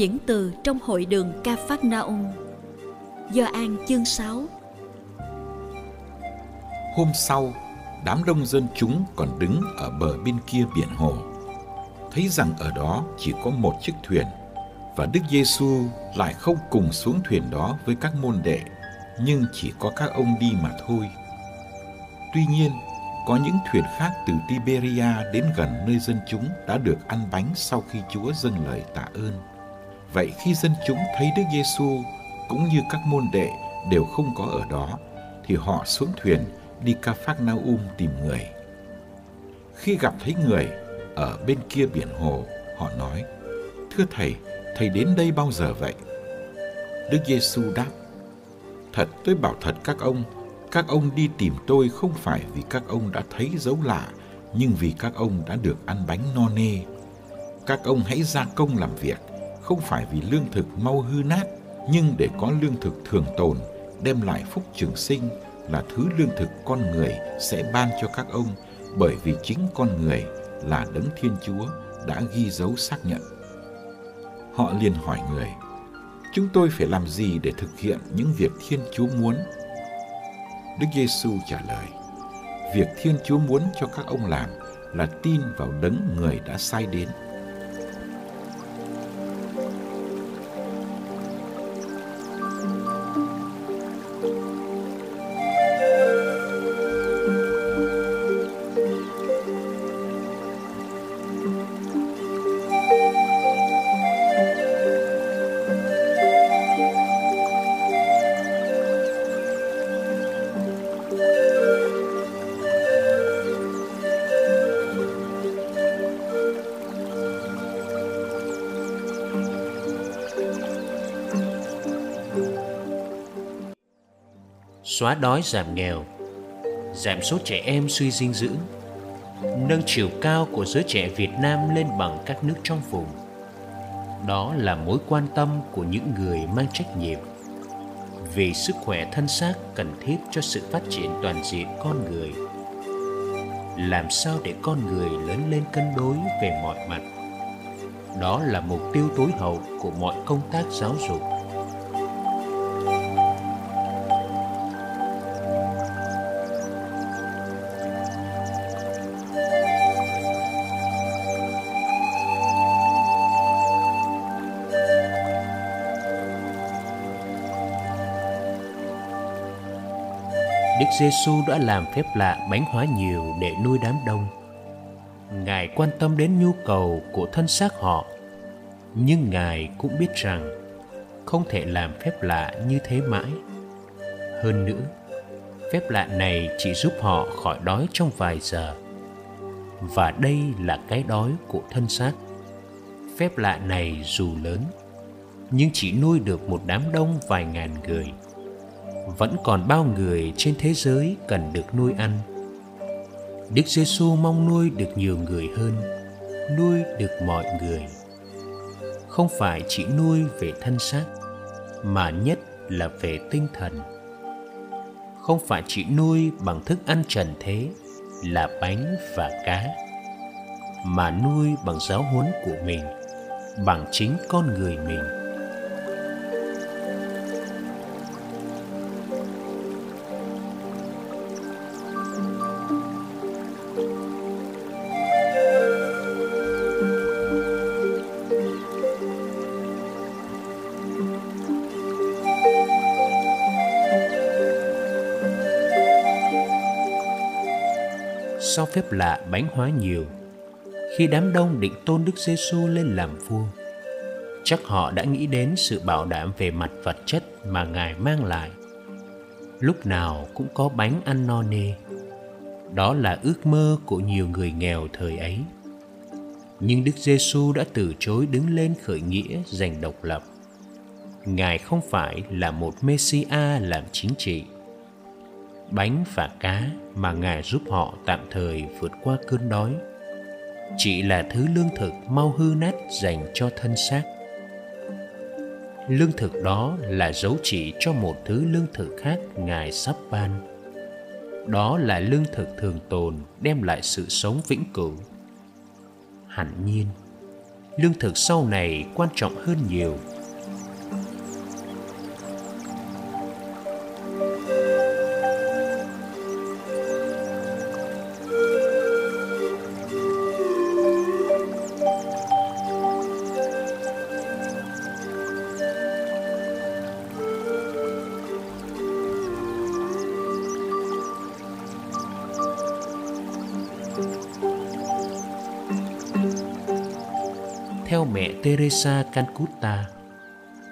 Diễn từ trong hội đường Ca Phát ung Do An chương 6 Hôm sau, đám đông dân chúng còn đứng ở bờ bên kia biển hồ. Thấy rằng ở đó chỉ có một chiếc thuyền và Đức Giêsu lại không cùng xuống thuyền đó với các môn đệ, nhưng chỉ có các ông đi mà thôi. Tuy nhiên, có những thuyền khác từ Tiberia đến gần nơi dân chúng đã được ăn bánh sau khi Chúa dâng lời tạ ơn. Vậy khi dân chúng thấy Đức Giêsu cũng như các môn đệ đều không có ở đó, thì họ xuống thuyền đi ca phác na um tìm người. Khi gặp thấy người ở bên kia biển hồ, họ nói, Thưa Thầy, Thầy đến đây bao giờ vậy? Đức Giêsu đáp, Thật tôi bảo thật các ông, các ông đi tìm tôi không phải vì các ông đã thấy dấu lạ, nhưng vì các ông đã được ăn bánh no nê. Các ông hãy ra công làm việc, không phải vì lương thực mau hư nát, nhưng để có lương thực thường tồn, đem lại phúc trường sinh là thứ lương thực con người sẽ ban cho các ông bởi vì chính con người là đấng Thiên Chúa đã ghi dấu xác nhận. Họ liền hỏi người, chúng tôi phải làm gì để thực hiện những việc Thiên Chúa muốn? Đức Giêsu trả lời, việc Thiên Chúa muốn cho các ông làm là tin vào đấng người đã sai đến. Xóa đói giảm nghèo, giảm số trẻ em suy dinh dưỡng, nâng chiều cao của giới trẻ Việt Nam lên bằng các nước trong vùng. Đó là mối quan tâm của những người mang trách nhiệm vì sức khỏe thân xác cần thiết cho sự phát triển toàn diện con người. Làm sao để con người lớn lên cân đối về mọi mặt? Đó là mục tiêu tối hậu của mọi công tác giáo dục Đức Giêsu đã làm phép lạ bánh hóa nhiều để nuôi đám đông. Ngài quan tâm đến nhu cầu của thân xác họ, nhưng Ngài cũng biết rằng không thể làm phép lạ như thế mãi. Hơn nữa, phép lạ này chỉ giúp họ khỏi đói trong vài giờ. Và đây là cái đói của thân xác. Phép lạ này dù lớn, nhưng chỉ nuôi được một đám đông vài ngàn người vẫn còn bao người trên thế giới cần được nuôi ăn. Đức Giêsu mong nuôi được nhiều người hơn, nuôi được mọi người. Không phải chỉ nuôi về thân xác, mà nhất là về tinh thần. Không phải chỉ nuôi bằng thức ăn trần thế là bánh và cá, mà nuôi bằng giáo huấn của mình, bằng chính con người mình sau phép lạ bánh hóa nhiều, khi đám đông định tôn Đức Giêsu lên làm vua, chắc họ đã nghĩ đến sự bảo đảm về mặt vật chất mà Ngài mang lại. Lúc nào cũng có bánh ăn no nê. Đó là ước mơ của nhiều người nghèo thời ấy. Nhưng Đức Giêsu đã từ chối đứng lên khởi nghĩa giành độc lập. Ngài không phải là một Messia làm chính trị. Bánh và cá mà Ngài giúp họ tạm thời vượt qua cơn đói. Chỉ là thứ lương thực mau hư nát dành cho thân xác. Lương thực đó là dấu chỉ cho một thứ lương thực khác ngài sắp ban. Đó là lương thực thường tồn đem lại sự sống vĩnh cửu. Hẳn nhiên, lương thực sau này quan trọng hơn nhiều. Teresa Calcutta,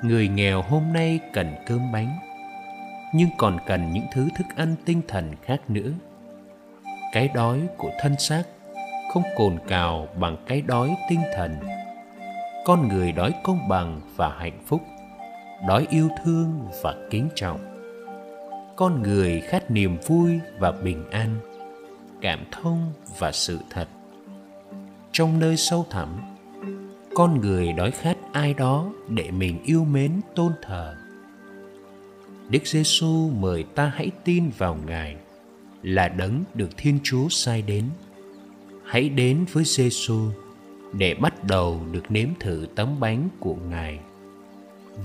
người nghèo hôm nay cần cơm bánh, nhưng còn cần những thứ thức ăn tinh thần khác nữa. Cái đói của thân xác không cồn cào bằng cái đói tinh thần. Con người đói công bằng và hạnh phúc, đói yêu thương và kính trọng. Con người khát niềm vui và bình an, cảm thông và sự thật. Trong nơi sâu thẳm, con người đói khát ai đó để mình yêu mến, tôn thờ. Đức giêsu mời ta hãy tin vào ngài là đấng được thiên chúa sai đến. Hãy đến với giêsu để bắt đầu được nếm thử tấm bánh của ngài,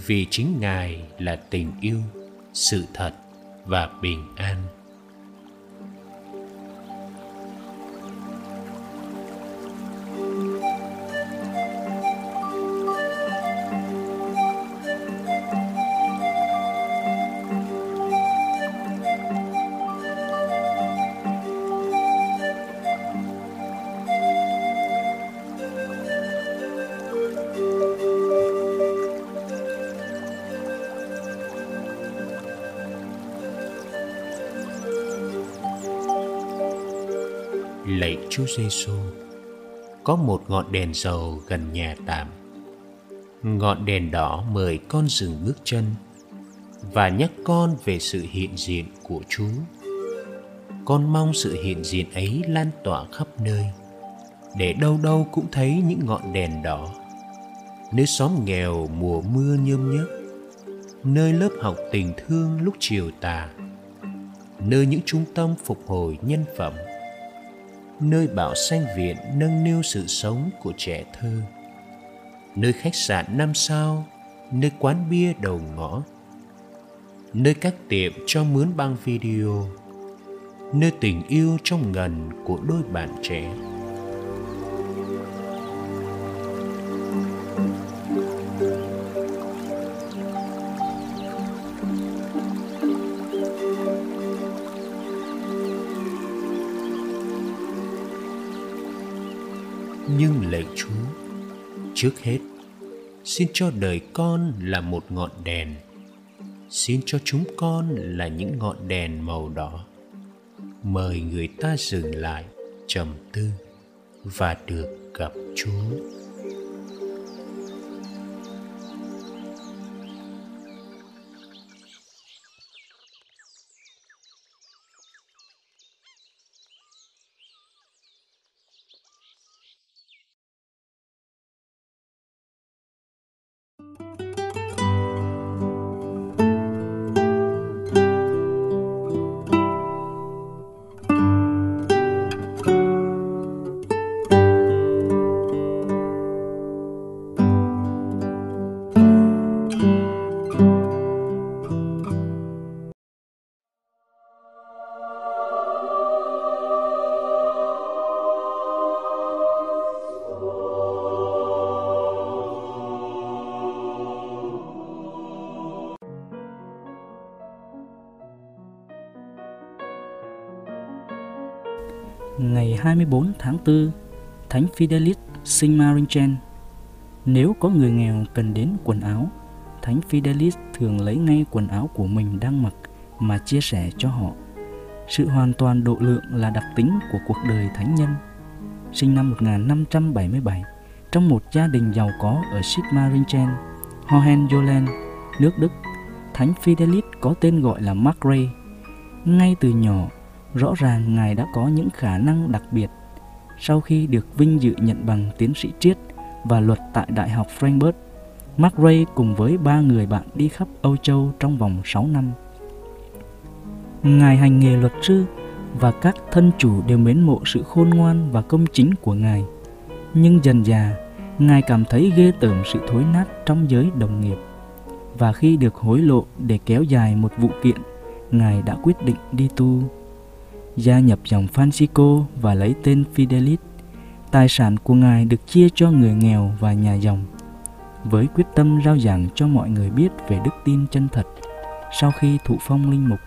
vì chính ngài là tình yêu, sự thật và bình an. Chúa Giêsu. Có một ngọn đèn dầu gần nhà tạm. Ngọn đèn đỏ mời con dừng bước chân và nhắc con về sự hiện diện của Chúa. Con mong sự hiện diện ấy lan tỏa khắp nơi, để đâu đâu cũng thấy những ngọn đèn đỏ. Nơi xóm nghèo mùa mưa nhơm nhớp, nơi lớp học tình thương lúc chiều tà, nơi những trung tâm phục hồi nhân phẩm nơi bảo sanh viện nâng niu sự sống của trẻ thơ. Nơi khách sạn năm sao, nơi quán bia đầu ngõ. Nơi các tiệm cho mướn băng video. Nơi tình yêu trong ngần của đôi bạn trẻ. nhưng trước hết, xin cho đời con là một ngọn đèn. Xin cho chúng con là những ngọn đèn màu đỏ. Mời người ta dừng lại, trầm tư và được gặp Chúa. 24 tháng 4, Thánh Fidelis sinh Maringen. Nếu có người nghèo cần đến quần áo, Thánh Fidelis thường lấy ngay quần áo của mình đang mặc mà chia sẻ cho họ. Sự hoàn toàn độ lượng là đặc tính của cuộc đời thánh nhân. Sinh năm 1577 trong một gia đình giàu có ở Sigmaringen, Hohenzollern, nước Đức, Thánh Fidelis có tên gọi là Mark Ray. Ngay từ nhỏ, rõ ràng Ngài đã có những khả năng đặc biệt. Sau khi được vinh dự nhận bằng tiến sĩ triết và luật tại Đại học Frankfurt, Mark Ray cùng với ba người bạn đi khắp Âu Châu trong vòng 6 năm. Ngài hành nghề luật sư và các thân chủ đều mến mộ sự khôn ngoan và công chính của Ngài. Nhưng dần dà, Ngài cảm thấy ghê tởm sự thối nát trong giới đồng nghiệp. Và khi được hối lộ để kéo dài một vụ kiện, Ngài đã quyết định đi tu. Gia nhập dòng Francisco và lấy tên Fidelis. Tài sản của Ngài được chia cho người nghèo và nhà dòng với quyết tâm rao giảng cho mọi người biết về đức tin chân thật. Sau khi thụ phong linh mục,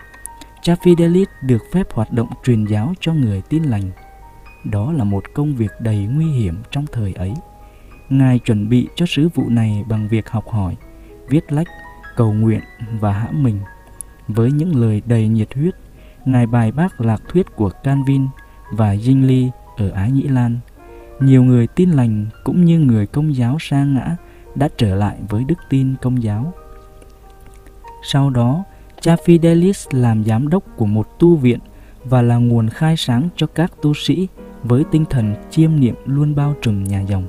cha Fidelis được phép hoạt động truyền giáo cho người tin lành. Đó là một công việc đầy nguy hiểm trong thời ấy. Ngài chuẩn bị cho sứ vụ này bằng việc học hỏi, viết lách, cầu nguyện và hãm mình. Với những lời đầy nhiệt huyết, Ngài bài bác lạc thuyết của Calvin và Zwingli ở Ái Nhĩ Lan. Nhiều người tin lành cũng như người công giáo sa ngã đã trở lại với đức tin công giáo. Sau đó, cha Fidelis làm giám đốc của một tu viện và là nguồn khai sáng cho các tu sĩ với tinh thần chiêm niệm luôn bao trùm nhà dòng.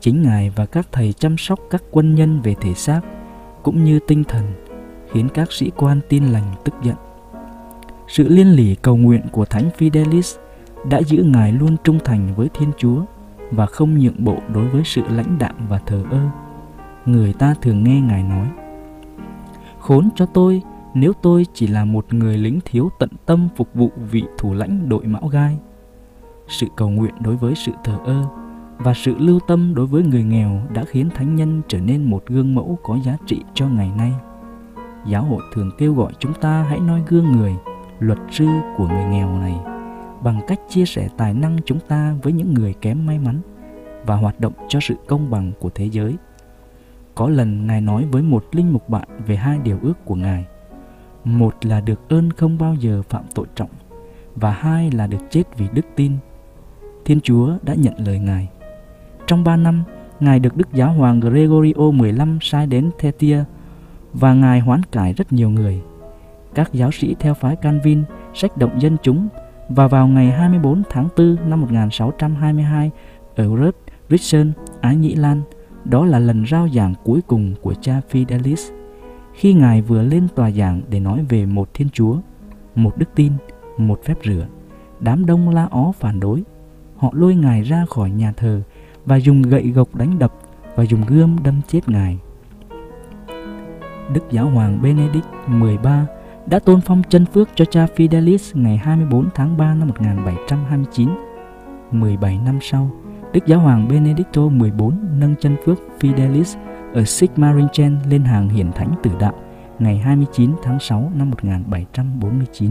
Chính Ngài và các thầy chăm sóc các quân nhân về thể xác cũng như tinh thần khiến các sĩ quan tin lành tức giận. Sự liên lỉ cầu nguyện của Thánh Fidelis đã giữ Ngài luôn trung thành với Thiên Chúa và không nhượng bộ đối với sự lãnh đạm và thờ ơ người ta thường nghe Ngài nói Khốn cho tôi nếu tôi chỉ là một người lính thiếu tận tâm phục vụ vị thủ lãnh đội mão gai. Sự cầu nguyện đối với sự thờ ơ và sự lưu tâm đối với người nghèo đã khiến thánh nhân trở nên một gương mẫu có giá trị cho ngày nay. Giáo hội thường kêu gọi chúng ta hãy noi gương người, luật sư của người nghèo này bằng cách chia sẻ tài năng chúng ta với những người kém may mắn và hoạt động cho sự công bằng của thế giới có lần Ngài nói với một linh mục bạn về hai điều ước của Ngài. Một là được ơn không bao giờ phạm tội trọng và hai là được chết vì đức tin. Thiên Chúa đã nhận lời Ngài. Trong ba năm, Ngài được Đức Giáo Hoàng Gregorio XV sai đến Thetia và Ngài hoán cải rất nhiều người. Các giáo sĩ theo phái Calvin sách động dân chúng và vào ngày 24 tháng 4 năm 1622 ở Rớt, Richson, Ái Nhĩ Lan – đó là lần rao giảng cuối cùng của cha Fidelis khi Ngài vừa lên tòa giảng để nói về một Thiên Chúa, một đức tin, một phép rửa. Đám đông la ó phản đối. Họ lôi Ngài ra khỏi nhà thờ và dùng gậy gộc đánh đập và dùng gươm đâm chết Ngài. Đức Giáo hoàng Benedict XIII đã tôn phong chân phước cho cha Fidelis ngày 24 tháng 3 năm 1729. 17 năm sau, Đức Giáo hoàng Benedicto XIV nâng chân phước Fidelis ở Sigmaringen lên hàng hiển thánh tử đạo ngày 29 tháng 6 năm 1749.